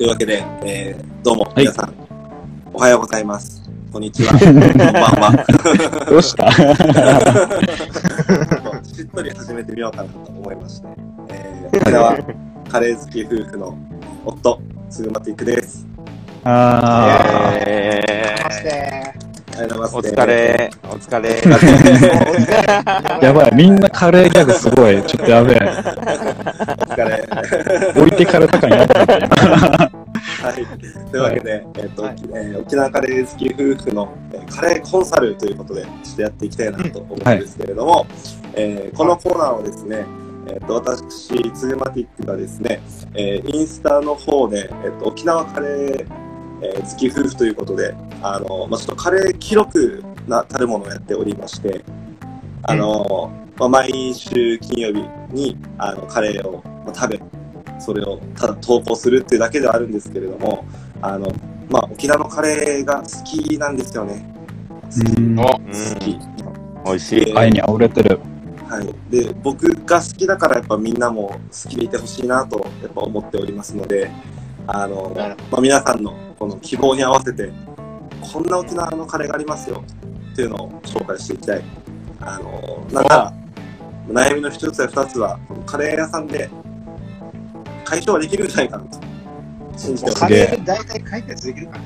というわけで、えー、どうも、い皆さん、おはようございます。こんにちは。こんばんは。どうした？しっとり始めてみようかなと思いまして。えー、こちらは、カレー好き夫婦の夫、スグマティックです。あえまして。ありがとうございお。疲れ、お疲れ。ーやばい、みんなカレーギャグすごい。ちょっとやべえ。お疲れ。置いてかれた感やったね。はい。というわけで、えっ、と、はいえー沖縄カレー好き夫婦の、えーカレーコンサルということで、ちょっとやっていきたいなと思うんですけれども、えーこのコーナーをですね、えっ、と、私、ツグマティックがですね、えーインスタの方で、えっ、と、沖縄カレー、えー好き夫婦ということで、あの、まあ、ちょっとカレー記録な、たるものをやっておりまして、あの、まあ、毎週金曜日に、あの、カレーをまあ食べる。それをただ投稿するっていうだけではあるんですけれども、あの、まあ、沖縄のカレーが好きなんですよね。好き。うんお、好き。美味しい。愛に溢れてる。はい。で、僕が好きだからやっぱみんなも好きでいてほしいなとやっぱ思っておりますので、あの、まあ、皆さんのこの希望に合わせて、こんな沖縄のカレーがありますよっていうのを紹介していきたい。あの、なんなら、悩みの一つや二つは、このカレー屋さんで解消はできるんじゃないかなと信じてますカレーで大体解決できるかな。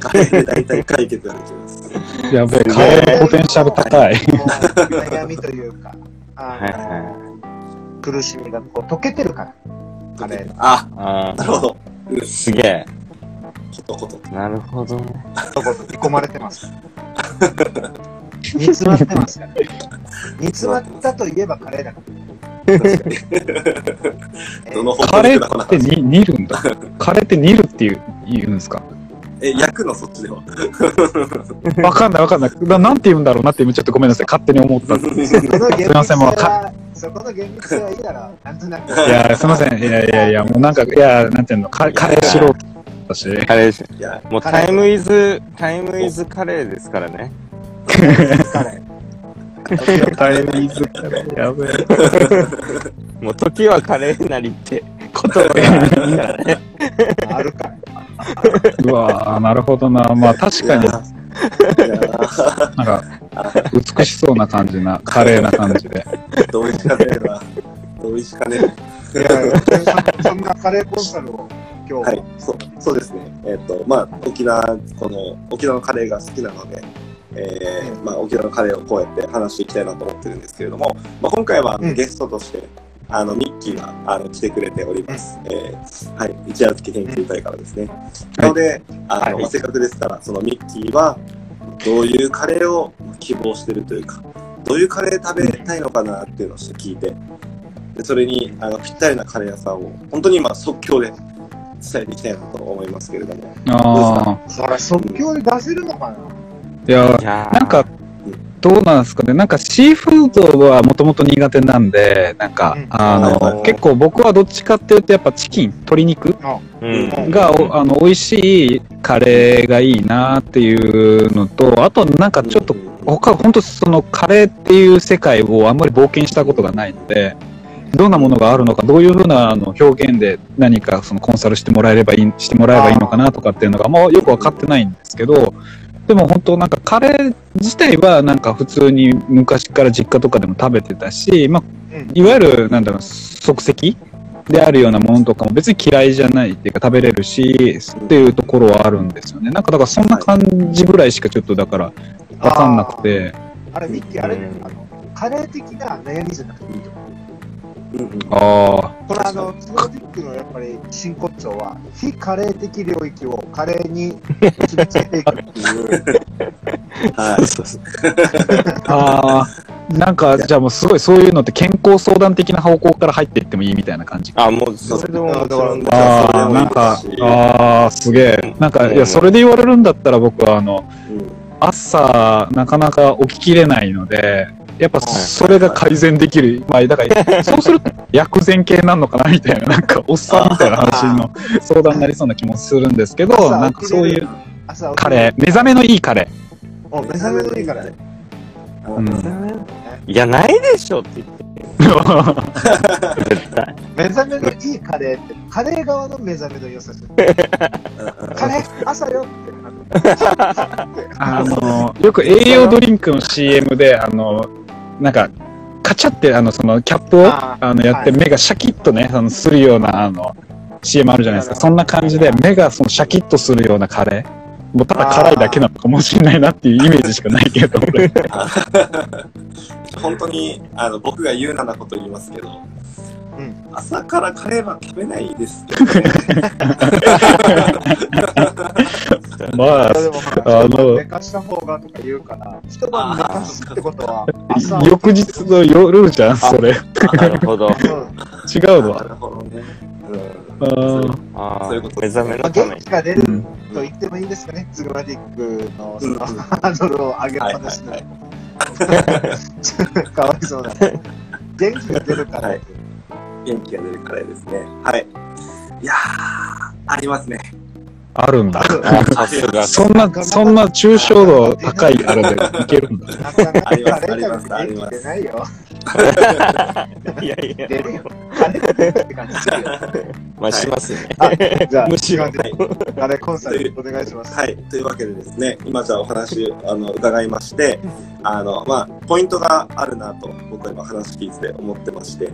カレーで大体解決ができます。やべえ、カレーのポテンシャル高い。悩みというか、苦しみがこう溶けてるから。カレーの。あ、い。あなるほど。ーすげえ。ことこと。なるほどね。とこと煮込まれてます。煮詰まってますから。煮詰まったといえばカレーだから。どの方カレ向ーってに煮るんだ。カレーって煮るっていう言うんですか？え、焼くのそっちでは。わかんないわかんない。ななんて言うんだろうなって今ちょっとごめんなさい。勝手に思った。すいませんもう性は、そこの厳密性はいいだろう。なんとなく。や、すいません。いやいやいや、もうなんか、いや、なんていうの、カカレー素人だし。カレーし、いや、もうタイムイズ、タイムイズカレーですからね。カレー。タイムイズカレーやべえ。もう時はカレーなりって言葉があるからね。あるか。うわーなるほどな。まあ確かに、なんか、美しそうな感じな、カレーな感じで。同意しかねえな。同意しかねいやいやそんなカレーコンサルを今え。日、はい、そうそうですね。えっ、と、まあ、沖縄、この、沖縄のカレーが好きなので、えーまあ、沖縄のカレーをこうやって話していきたいなと思ってるんですけれども、まあ、今回はゲストとして、あの、ミッキーがあの来てくれております。えーはい、一夜月研究会からですね。なので、あの、せっかくですから、そのミッキーは、どういうカレーを希望してるというか、どういうカレー食べたいのかなっていうのを聞いて、でそれにあのぴったりなカレー屋さんを、本当に今即興で伝えていきたいなと思いますけれども。ああ。それ即興で出せるのかな？いや、いやーなんか、どうなんですかね。なんかシーフードはもともと苦手なんで、なんか、うんあはいはいの、結構僕はどっちかっていうと、やっぱチキン、鶏肉うん。が、おあの、美味しいカレーがいいなっていうのと、あとなんかちょっと、他、本当そのカレーっていう世界をあんまり冒険したことがないので、どんなものがあるのか、どういうふうなあの表現で何かそのコンサルしてもらえればいい、してもらえばいいのかなとかっていうのが、もうよく分かってないんですけど、でも本当なんかカレー自体はなんか普通に昔から実家とかでも食べてたし、まあ、うんいわゆるなんだろう、即席であるようなものとかも別に嫌いじゃないっていうか食べれるし、っていうところはあるんですよね。なんかだからそんな感じぐらいしかちょっとだから分かんなくて、あれ、ミッキー、あれ、うんあの、カレー的な悩みじゃなくていいと思う。うんうんあこれあの、スノーティックのやっぱり真骨頂は、非カレー的領域をカレーに結びつけていくっていう。はい。あ、ああ、なんかじゃあもうすごいそういうのって健康相談的な方向から入っていってもいいみたいな感じ。あ、もう、それでももちろんですああ、なんか、ああ、すげえ。なんか、いや、それで言われるんだったら僕はあの、朝、なかなか起ききれないので、やっぱそれが改善できる。まあ、だから、そうすると薬膳系なのかなみたいな、なんか、おっさんみたいな話の相談になりそうな気もするんですけど、朝なんかそういうカレー、目覚めのいいカレお目覚めのいいカレー。ー。うんいや、ないでしょって言って。絶対。目覚めのいいカレーって、カレー側の目覚めの良さじゃん。カレー朝よって。あの、よく栄養ドリンクの CM で、あの、なんか、カチャって、あの、そのキャップを、ああの、やってはい目がシャキッとね、あの、するような、あの、CM あるじゃないですか。そんな感じで、目がそのシャキッとするようなカレー。もうただ辛いだけなのかもしれないなっていうイメージしかないけど、俺 本当にあの僕が言うななこと言いますけど、うん朝からカレーは食べないですよね。まあ、あの寝かした方がとか言うから、一晩寝かすってことは、朝、翌日の夜じゃん、それ。なるほど。うん違うのなるほどね。あーあそういうことあ、目覚めまあ、のために。元気が出るうんと言ってもいいんですかね、ズグマティックのそうんの、ハードルを上げっぱなしの、はい かわいそうな。元気が出るから、はい元気が出るカレーですね。はい。いやー、ありますね。あるんだ。あさすが。そんな、そんな抽象度高いあれでいけるんだ。ありますー食べて元気出ないよ。いやいや、出るよ。カレー出るって感じ。まあしますね。あ、じゃあ、むしろ時間でカレーコンサルお願いします。はい。というわけでですね、今じゃあお話あの伺いまして、あの、まあ、ポイントがあるなと、僕は今話聞いてて思ってまして、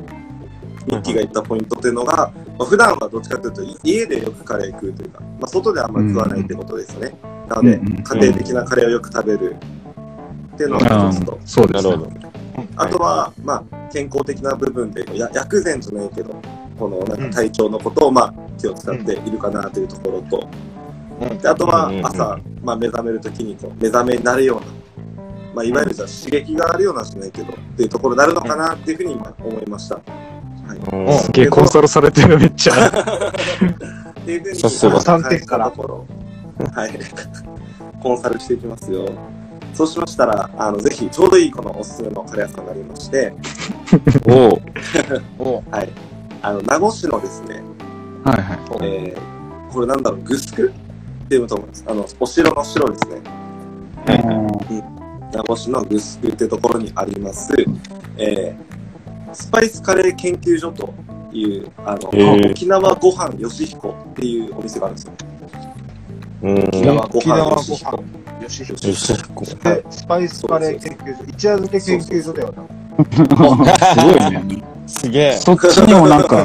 ミッキーが言ったポイントっていうのが、まあ、普段はどっちかというと、家でよくカレー食うというか、まあ、外であんまり食わないってことですよね。なので、うんうん家庭的なカレーをよく食べる。っていうのが一つと、そうですね。あとは、まあ、健康的な部分で、や薬膳じゃないけど、このなんか体調のことを、まあ、気を使っているかなというところと、であとは朝、まあ、目覚めるときにこう目覚めになるような、まあ、いわゆるじゃあ刺激があるようなじゃないけど、っていうところになるのかなっていうふうに今思いました。すげえコンサルされてる、めっちゃ。っていうふうにさすが感じたところ、はい。コンサルしていきますよ。そうしましたら、あの、ぜひ、ちょうどいいこのおすすめのカレー屋さんがありまして、おうお はい。あの、名護市のですね、はいはい。えー、これなんだろう、グスク？っていうと思うんです。あの、お城の城ですね。名護市のグスクってところにあります、えー、スパイスカレー研究所という、あの、へー沖縄ご飯よしひこっていうお店があるんですよ。うん。沖縄ご沖縄ご飯よしひこ。飯。よしよし。よしこで、スパイスカレー研究所、一夜漬け研究所ではなくすごいね。すげえ。そっちにもなんか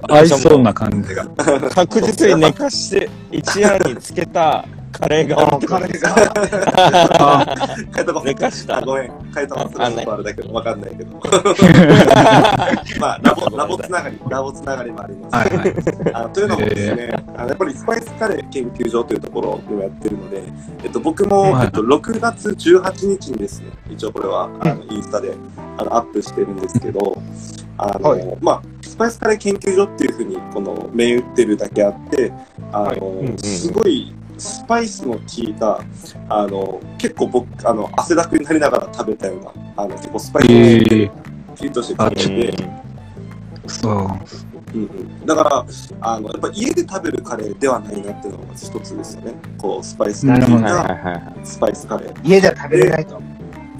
合いそうな感じが。確実に寝かして、一夜につけたカレーがあるってことカレーが。変えたば寝かしたあ、ごめん。変えたばすあるとあれだけど、わかんないけど。まあ、ラボ、ラボつながり、ラボつながりもあります。はいはい。あというのもですね、あのやっぱりスパイスカレー研究所というところでもやってるので、えっと、僕も、はいえっと、6月18日にですね、一応これはあのインスタであのアップしてるんですけど、あの、はいまあ、スパイスカレー研究所っていうふうにこの銘打ってるだけあって、あの、はいうんうんすごいスパイスの効いた、あの、結構僕、あの、汗だくになりながら食べたような、あの、結構スパイスのえ。ピー、リッとしてカレーで、そう。うんうん、だからあのやっぱ家で食べるカレーではないなっていうのが一つですよね。こうスパイスの効いはいはいた。スパイスカレー。家では食べれないと。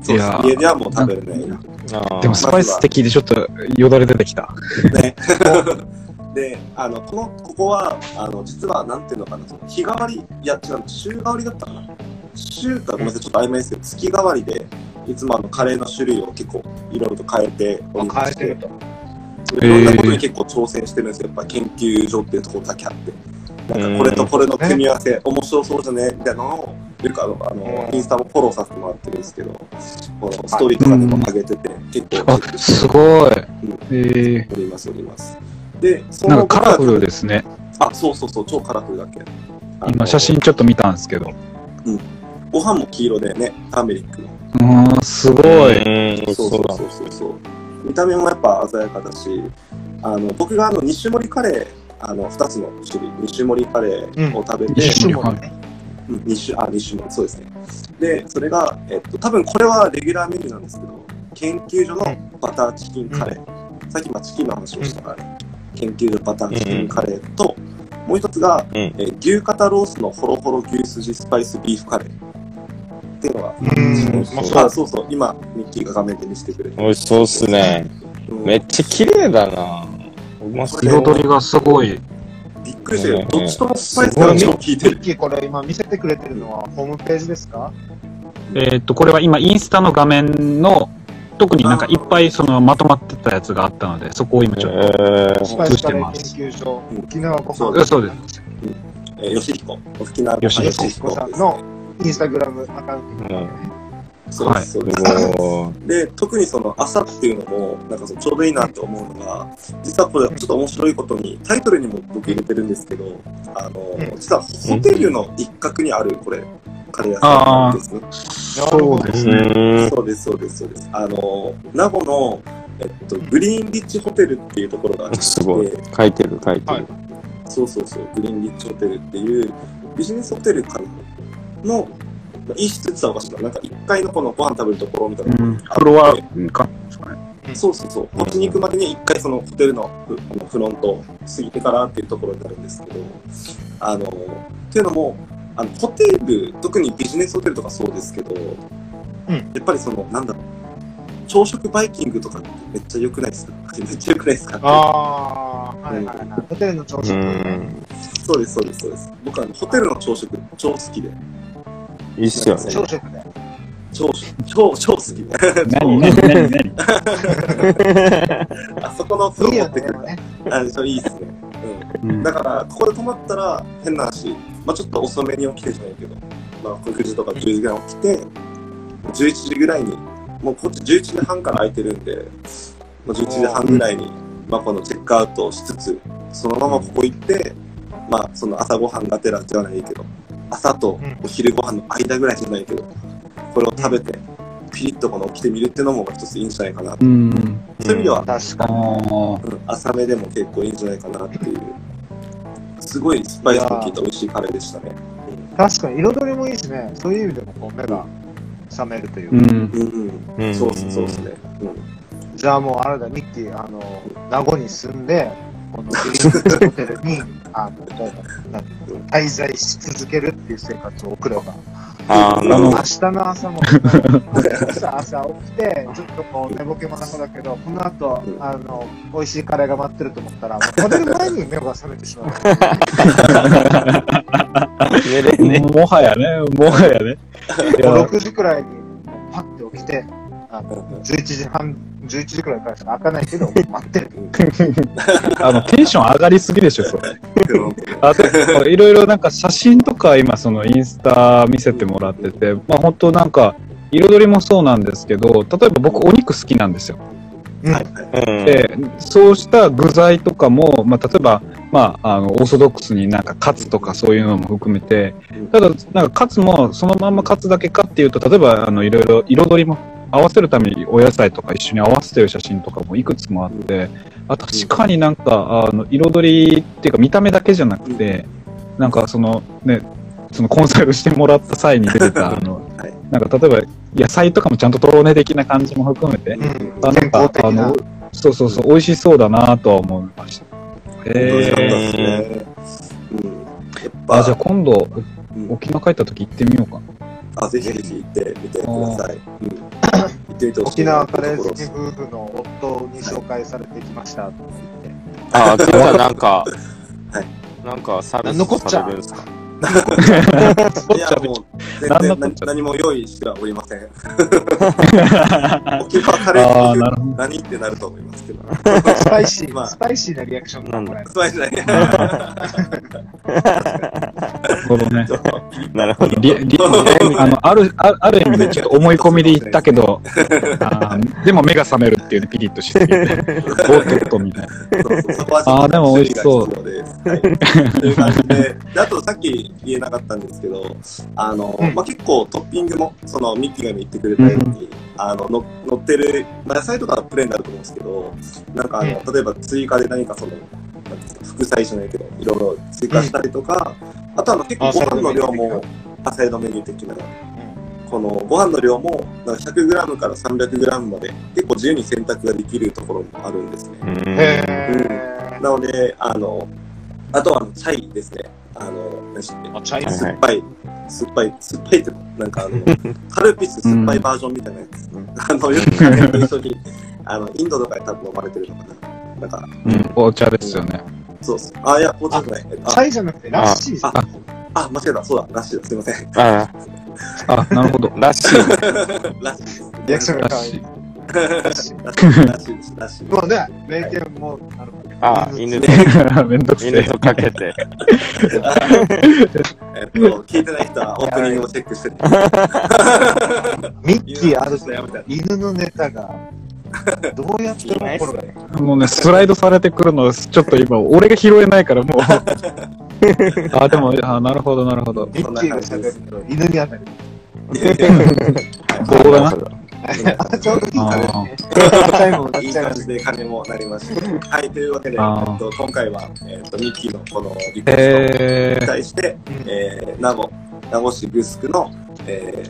そういや家ではもう食べれないな。でもスパイス的でちょっとよだれ出てきた。ね であのこのここはあの実はなんていうのかなその日替わりいや違う週替わりだったかな週かごめんなさいちょっと曖昧ですけど月替わりでいつもあのカレーの種類を結構いろいろと変えておりまして変えてると。いろんなことに結構挑戦してるんですよ。やっぱ研究所っていうところだけあって。なんかこれとこれの組み合わせ、面白そうじゃねみたいなのを、よくあの、あのうんインスタもフォローさせてもらってるんですけど、このストーリーとかでも上げてて、結構、あ、すごい。えおります、おります。で、そー、なんかカラフルですね。あ、そうそうそう、超カラフルだっけ。あの今写真ちょっと見たんですけど。ご飯も黄色でね、ターメリックの。うーん、すごい。そうそうだ。そうそうそう。見た目もやっぱ鮮やかだし、あの僕があの2種盛りカレー、あの2つの種類、2種盛りカレーを食べて、二種盛り。うん2種、あ、2種盛り、そうですね。で、それが、えっと、多分これはレギュラーメニューなんですけど、研究所のバターチキンカレー。さっきまあチキンの話をしたから、ね研究所バターチキンカレーと、もう一つが、うんえー牛肩ロースのホロホロ牛すじスパイスビーフカレー。っていうのが、うんまあそうあそうそう、今、ミッキーが画面で見せてくれて美味しそうっすね。うんめっちゃ綺麗だな。うまそう。彩りがすごい。びっくりしたよ。どっちともスパイスが超効いてる。ミッキー、これ今見せてくれてるのはホームページですか？えーっと、これは今インスタの画面の、特になんかいっぱいそのまとまってたやつがあったので、そこを今ちょっと。えスパイスカレー研究所、沖縄ご飯。そうでえー、吉彦。沖縄吉彦吉彦さんのインスタグラムアカウントに、そうです、そうです。もで、特にその朝っていうのも、なんかそのちょうどいいなって思うのが、実はこれちょっと面白いことに、タイトルにも僕入れてるんですけど、あの、うん実はホテルの一角にある、これ、カレー屋さんですね。そうですね。うん。そうです、そうです、そうです。あの、名護の、えっと、グリーンリッチホテルっていうところがあって、すごい。書いてる、書いてはいる。そうそうそう、グリーンリッチホテルっていうビジネスホテルかなの、まあ一室って言ったらおかしいな、なんか1階のこのご飯食べるところみたいなのがうん、フロアか。そうそうそう。こっちに行くまでに一回そのホテルのフあのフロントを過ぎてからっていうところになるんですけど、あの、っていうのも、あの、ホテル、特にビジネスホテルとかそうですけど、うんやっぱりその、なんだろう、朝食バイキングとかってめっちゃ良くないですか？めっちゃ良くないですか？ああ、はいはいはい。ホテルの朝う食。ん。そうです、そうです、そうです。僕はあのホテルの朝食超好きで、いいっすよね。朝食で。超、超、超好きで。何何何？何 あそこの風呂持ってくる。でもね。あ、それいいっすね。だから、ここで泊まったら、変な話、まあちょっと遅めに起きてじゃないけど、まあ9時とか10時ぐらい起きて、11時ぐらいに、もうこっち11時半から空いてるんで、まあ、11時半ぐらいに、まあこのチェックアウトをしつつ、そのままここ行って、まあその朝ごはんがてらじゃないけど、朝とお昼ご飯の間ぐらいじゃないけど、これを食べて、ピリッとこの起きてみるっていうのも一ついいんじゃないかなと。うん。そういう意味では、あ確かに。ーうん浅めでも結構いいんじゃないかなっていう。すごいスパイスの効いた美味しいカレーでしたね。確かに彩りもいいしね、そういう意味でもこう目が覚めるというか。うん。うんそうっすそうですね。うん。じゃあもうあれだ、ミッキー、あの、名護に住んで、このグリーンホテルに、あの 滞在し続けるっていう生活を送れば、あー、なるほ明ど。日の朝も、朝 朝起きて、ちょっとこう寝ぼけもなくだけど、この後、あの、美味しいカレーが待ってると思ったら、もう食べる前に目が覚めてしまう。寝れね。もはやね、もはやね。いや6時くらいにパッて起きて、あの11時半、11時くらいからしか開かないけど、待ってる。あの、テンション上がりすぎでしょ、それ。いろいろなんか写真とか今そのインスタ見せてもらってて、まあ本当なんか彩りもそうなんですけど、例えば僕お肉好きなんですよ。はい。で、そうした具材とかも、まあ例えば、まああの、オーソドックスになんかカツとかそういうのも含めて、ただなんかカツもそのまんまカツだけかっていうと、例えばあのいろいろ彩りも合わせるためにお野菜とか一緒に合わせてる写真とかもいくつもあって、あ確かになんか、あの、彩りっていうか見た目だけじゃなくて、なんかそのね、そのコンサルしてもらった際に出てた、あの、はいなんか例えば野菜とかもちゃんととろね的な感じも含めて、うんあなんかあの。、そうそうそう、美味しそうだなとは思いました。美味しかったえですね。うん。あ、じゃあ今度、うん沖縄帰った時行ってみようかな。あ、ぜひぜひ行ってみてください。うん。行ってみてほしい沖な縄カレー好き夫婦の夫に紹介されてきましたって言って。あー、じゃあなんか、はいなんかサービスされるんですか？いや、もう、全然何何も用意してはおりません。沖縄カレー。何ってなると思いますけど。スパイシー、まあスパイシーなリアクションだこれ。スパイスだね。な るほどね。なるほど。リリあのあるあある意味でちょっと思い込みで言ったけど、でも目が覚めるっていうね、ピリッとしすぎて、おっとっとみたいな。あーでも美味しそう。はい。という感じで、であと さっき言えなかったんですけど、あの、うんまあ、結構トッピングも、そのミッキーが言ってくれたように、あの、の乗ってる、まあ、野菜とかはプレーンになると思うんですけど、なんかあの、例えば追加で何かその、副菜じゃないけど、いろいろ追加したりとか、あとはあの結構ご飯の量も、アサイドメニュー的な、このご飯の量も、なんか 100g から 300g まで、結構自由に選択ができるところもあるんですね。うんへなので、あの、あとはあのチャイですね。あの、何でしたっけ？ー。あ、チャイはいス酸っぱい、酸っぱい、酸っぱいって、なんかあの、カルピス酸っぱいバージョンみたいなやつ。あの、よくカレーと一緒に、あの、インドとかで多分飲まれてるのかな。だから。うん、お茶ですよね。そうそう。あ、いや、紅茶じゃない。えっとチャイじゃなくて、ラッシーあ、あ、あ、間違えた。そうだ。らしいだ。すいません。ああ、なるほど。あ、らしい。らしいです。リアクションがらしい。ラッシー。らしいらしいです。らしいです。もうね、名犬も、あの、あ犬と、めんどくせえ。犬とかけて。えっと、聞いてない人はオープニングをチェックしてね。ミッキーあるやめて犬のネタが、どうやってもこれがもうね、スライドされてくるの、ちょっと今、俺が拾えないから、もう。あ、でも、あ、なるほど、なるほど。ミッキーが喋ると犬に当たる。こうだな？あ、ちょうどいいかあね。タイムもなっいい。感じで金もなりました。はい、というわけで、えあーっと、今回は、えっと、ミッキーのこのリクエスえトに対して、えー、名護、名護市グスクの、え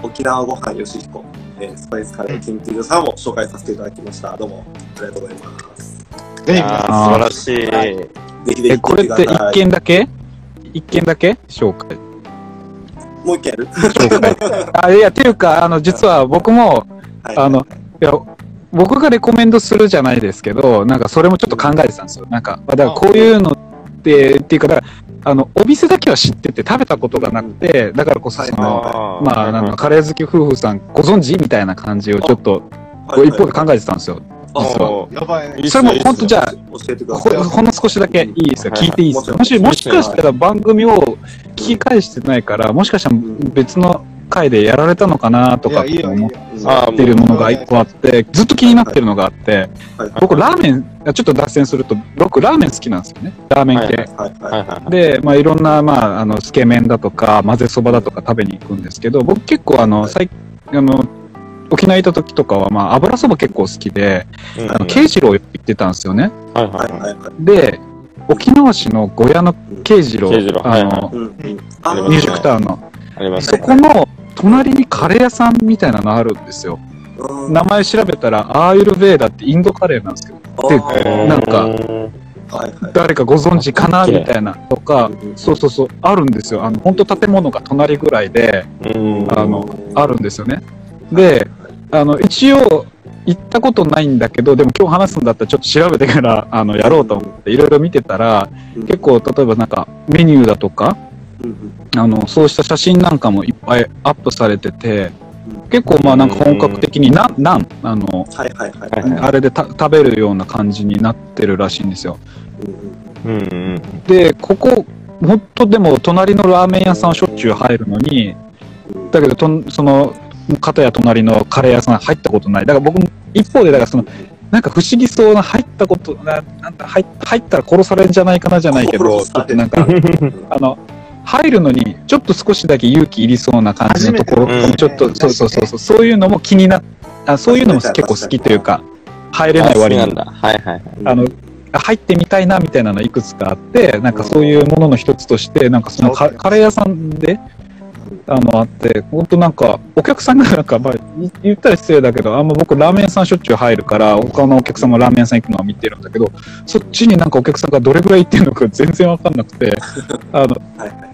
ー、沖縄ご飯よしひこ、えー、スパイスカレーキンティードさんを紹介させていただきました。どうも、ありがとうございます。ぜひ皆さん、ああ、素晴らしい。ぜひぜー、え、ひこれって一件だけ？一件だけ？紹介。もう一件やる？紹介。あ、いや、っていうか、あの、実は僕も、はいあの、いや、僕がレコメンドするじゃないですけど、なんかそれもちょっと考えてたんですよ。なんか、だからこういうのって、っていうか、だからあの、お店だけは知ってて食べたことがなくて、だからこそその、まあ、なんかカレー好き夫婦さんご存知みたいな感じをちょっと、一方で考えてたんですよ。あ実は。やばい。ね。それもね本当じゃあ、ほさい。ほんの少しだけいいですよ。はい聞いていいですかももし、もしかしたら番組を聞き返してないから、もしかしたら別の回でやられたのかなとかいや、いいよ、いい思ってるものが一個あって、ずっと気になってるのがあって、はい僕ラーメン、ちょっと脱線すると、僕ラーメン好きなんですよね。ラーメン系。はいはいはいはい。はい。で、まあ、いろんな、まあ、あの、つけ麺だとか、混ぜそばだとか食べに行くんですけど、僕結構、あの、最あの、沖縄行った時とかは、まあ、油そば結構好きで、うんあの、慶次郎行ってたんですよね。はいははいはいはい。で、沖縄市の小屋の慶次郎、あはいはの、ミュージックタウンの、そね。この隣にカレー屋さんみたいなのあるんですよ。うん。名前調べたら、アーユルベーダってインドカレーなんですけど、でなんか。誰かご存知かなみたいなとかうん、そうそうそう、あるんですよ。あの、本当建物が隣ぐらいで、うん。あの、あるんですよね。で、あの、一応、行ったことないんだけど、でも今日話すんだったらちょっと調べてから、あの、やろうと思って、いろいろ見てたら、結構、例えばなんか、メニューだとか、あの、そうした写真なんかもいっぱいアップされてて、結構まあなんか本格的にナン、ナン、あの、はいはいはい。はいはいあれでた食べるような感じになってるらしいんですよ。うん。で、ここ、本当でも隣のラーメン屋さんはしょっちゅう入るのに、だけどとん、その、片や隣のカレー屋さん入ったことない。だから僕も一方で、だからその、なんか不思議そうな入ったこと、ななんか入入ったら殺されるんじゃないかなじゃないけど、なんか、あの、入るのにちょっと少しだけ勇気いりそうな感じのところ。とかもちょっと、初めてそうそうそう。そう、そういうのも気になっあそういうのも結構好きというか、入れない割に。はいはいはい。あの、入ってみたいなみたいなのいくつかあって、なんかそういうものの一つとして、なんかそのカカレー屋さんで、あの、あって、本当なんか、お客さんがなんか、まあ、い言ったら失礼だけど、あんま僕ラーメン屋さんしょっちゅう入るから、他のお客さんもラーメン屋さん行くのは見てるんだけど、そっちになんかお客さんがどれぐらい行ってるのか 全然わかんなくて、あの、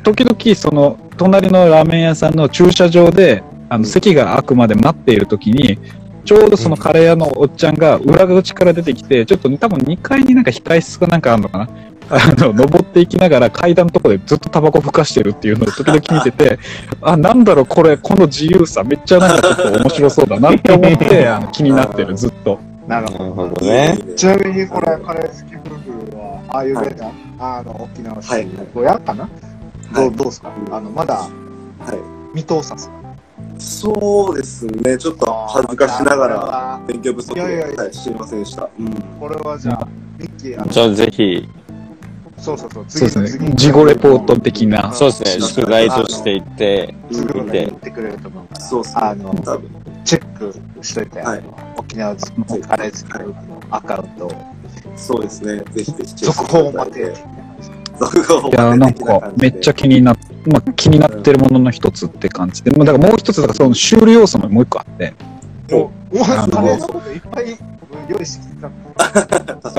時々その、隣のラーメン屋さんの駐車場で、あの、席が空くまで待っている時に、ちょうどそのカレー屋のおっちゃんが裏口から出てきて、ちょっと多分2階になんか控室かなんかあるのかなあの、登っていきながら階段のとこでずっとタバコふかしてるっていうのを時々見てて、あ、なんだろうこれ、この自由さめっちゃなんかちょっと面白そうだなって思って、あの気になってる、ずっと。なるほどね。ねちなみにこれ、カレー好き夫婦は、ああいうベタ、あの、沖縄市はい小屋かなどはいうどうですか？あの、まだはい。未踏殺。そうですね。ちょっと恥ずかしながらら。勉強不足で、いやいやいやはい、知りませんでした。うん。これはじゃあ、ミッキー、あのじゃあぜひ、そうそうそう、そうですね。事後レポート的な。そうですね、宿題として行って、すぐ見てってくれると思うから、そうそう。あの、多分。チェックしといて、はいあの沖縄好きカレー好き夫婦のアカウントを、そうですね。ぜひぜひ。続報を待て。続いや、なんかめっちゃ気になっ、まあ、気になってるものの一つって感じで、まあ、だからもう一つ、だからそのシュール要素ももう一個あって、おお前、あのいっぱい用意してきた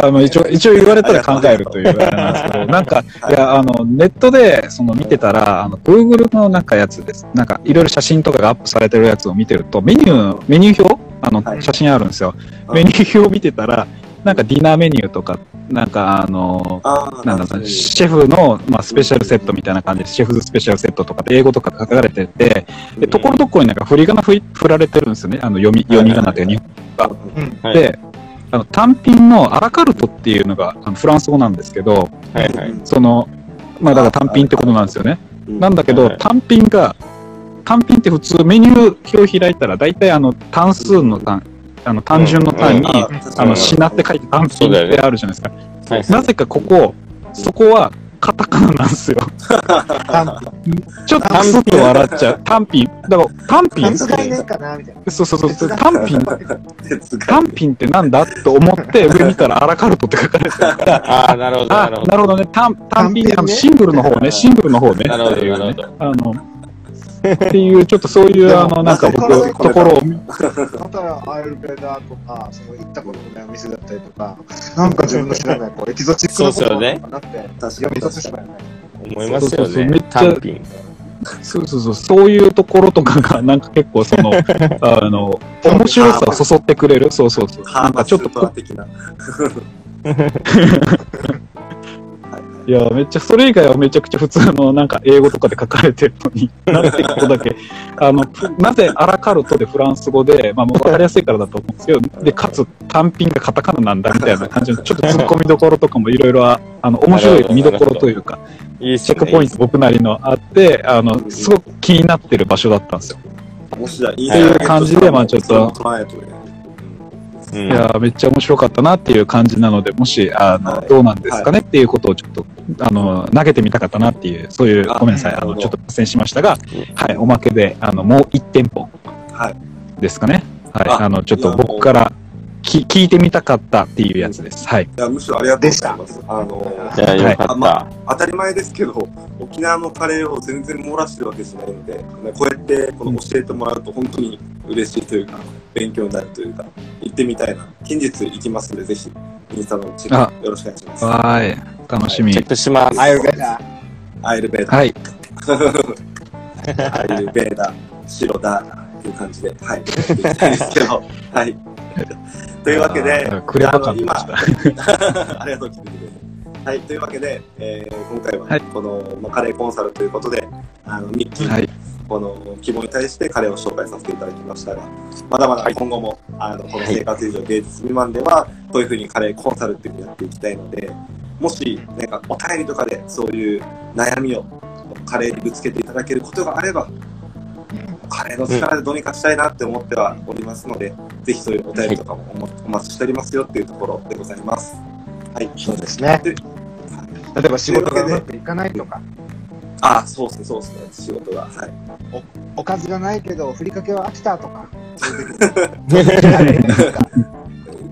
あの 一応、一応言われたら考えるという あれなんですけど、なんか、いや、あの、ネットで、その見てたら、あの、Google のなんかやつです。なんか、いろいろ写真とかがアップされてるやつを見てると、メニュー、メニュー表？あの、はい写真あるんですよ。はいメニュー表を見てたら、なんかディナーメニューとか、なんかあの、ああ、なんだろうシェフの、まあ、スペシャルセットみたいな感じで、シェフズスペシャルセットとかで英語とか書かれてて、で、ところどころになんか振り仮名振り振られてるんですよね。あの、読み、読み仮名というか日本はいで、あの、単品のアラカルトっていうのがあのフランス語なんですけど、はいはい。その、まあだから単品ってことなんですよね。うん。なんだけど、はい。単品が、単品って普通メニュー表開いたら、大体あの、単数の単、あの、単純の単に、ああの、しなって書いて単品ってあるじゃないですか。はいなぜかここ、そこは、カタカナなんですよ。単ちょっとクスッと笑っちゃう。単品。だから、単品品使いねえかなみたいな。そうそうそう。単品、単品ってなんだと思って、上見たらアラカルトって書かれてるから、ああ、なるほど、ね。単、単品、ねシングルの方ね、シングルの方ね。なるほどなるほあの、っていう、ちょっとそういう、あの、なんか僕、ところを、またアイルベーダーとか、その行ったことのないお店だったりとか、なんか自分の知らないこうエキゾチックなことかなって、確か読みに取ってしまうよね。思いますよそうそうそうめっね。ちゃ。そうそうそう、そういうところとかが、なんか結構その、あの、面白さをそそってくれる。そうそうそう。なんかちょっとパー的な。いや、めっちゃ、それ以外はめちゃくちゃ普通のなんか英語とかで書かれてるのに、なぜここだけ、あの、なぜアラカルトでフランス語で、まあ、もう分かりやすいからだと思うんですけど、で、かつ単品がカタカナなんだみたいな感じの、ちょっと突っ込みどころとかもいろいろ、あの、面白い見どころというか。チェックポイント僕なりのあって、あの、すごく気になってる場所だったんですよ。面白い。いいっていう感じでまあちょっとうん。いやーめっちゃ面白かったなっていう感じなので、もし、あの、はい。どうなんですかねっていうことをちょっと、あの、投げてみたかったなっていう、そういう、あごめんなさい、あの、ちょっと脱線しましたが、はい、おまけで、あの、もう1店舗はい。ですかね。はい、ああの、ちょっと僕からき聞いてみたかったっていうやつです。はい。いや、むしろありがとうございます。あのいや、よかあまった。当たり前ですけど、沖縄のカレーを全然漏らしてるわけじゃないので、ねこうやってこの教えてもらうと本当に嬉しいというか、勉強になるというか、行ってみたいな。近日行きますので、ぜひ、インスタのチェックよろしくお願いします。わーい。楽しみ。チェックします。アイルベーダアイルベーダ、はい。アイルベーダ、白だっていう感じで、はい。行きたいですけど、はい。というわけで、クレバ感出今ました。ありがとう、聞いてくれて。はい、というわけで、えー今回は、はいこの、まあ、カレーコンサルということで、あの、ミッキー、はい。この希望に対してカレーを紹介させていただきましたが、まだまだ今後も、あの、この生活以上芸術未満では、こういうふうにカレーコンサルっていうのをやっていきたいので、もし、なんかお便りとかでそういう悩みをカレーにぶつけていただけることがあれば、カレーの力でどうにかしたいなって思ってはおりますので、ぜひそういうお便りとかもお待ちしておりますよっていうところでございます。はい。そうですね。で例えば仕事がうまくいかないとか、あ、そうですね、そうですね、仕事が。はい。おかずがないけど、ふりかけは飽きたとか、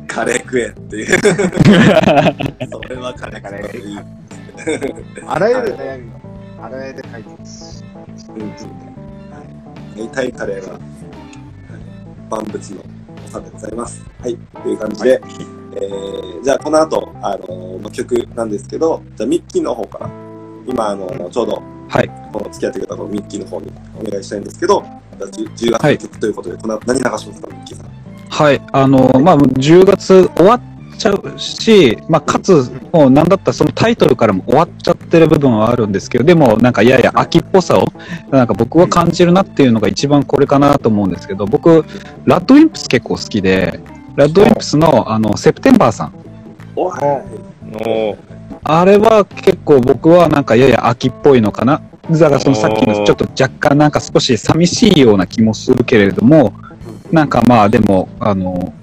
カレー食えっていう。それはカレーカレー食え いい。あらゆる悩みを、あらゆる解決。うんはい。大体カレーは、はい万物の長でございます。はい。という感じで、えー、じゃあこの後、あのまあ、曲なんですけど、じゃあミッキーの方から、今、あの、ちょうど、はい。この付き合ってくれたミッキーの方にお願いしたいんですけど、じゃあ 10, 10月の曲ということで、この後何流しますか、ミッキーさん。はい。あの、まあ、10月終わっちゃうし、まあ、かつ、もうなんだったらそのタイトルからも終わっちゃってる部分はあるんですけど、でもなんかやや秋っぽさを、なんか僕は感じるなっていうのが一番これかなと思うんですけど、僕、ラッドウィンプス結構好きで、ラッドウィンプスのあの、セプテンバーさん。あれは結構僕はなんかやや秋っぽいのかな。だからそのさっきのちょっと若干なんか少し寂しいような気もするけれども、なんかまあでも、あの、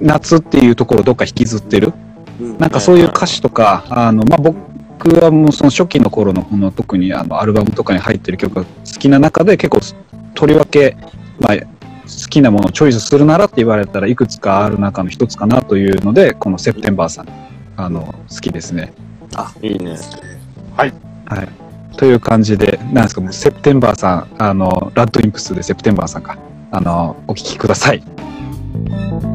夏っていうところをどっか引きずってる？うんなんかそういう歌詞とか、あの、まあ僕はもうその初期の頃のこの特にあのアルバムとかに入ってる曲が好きな中で結構とりわけ、まあ好きなものをチョイスするならって言われたらいくつかある中の一つかなというので、このセプテンバーさん、あの、好きですね。いいね。はい。という感じで、なんですか、もうセプテンバーさん、あの、ラッドインプスでセプテンバーさんか、あの、お聞きください。「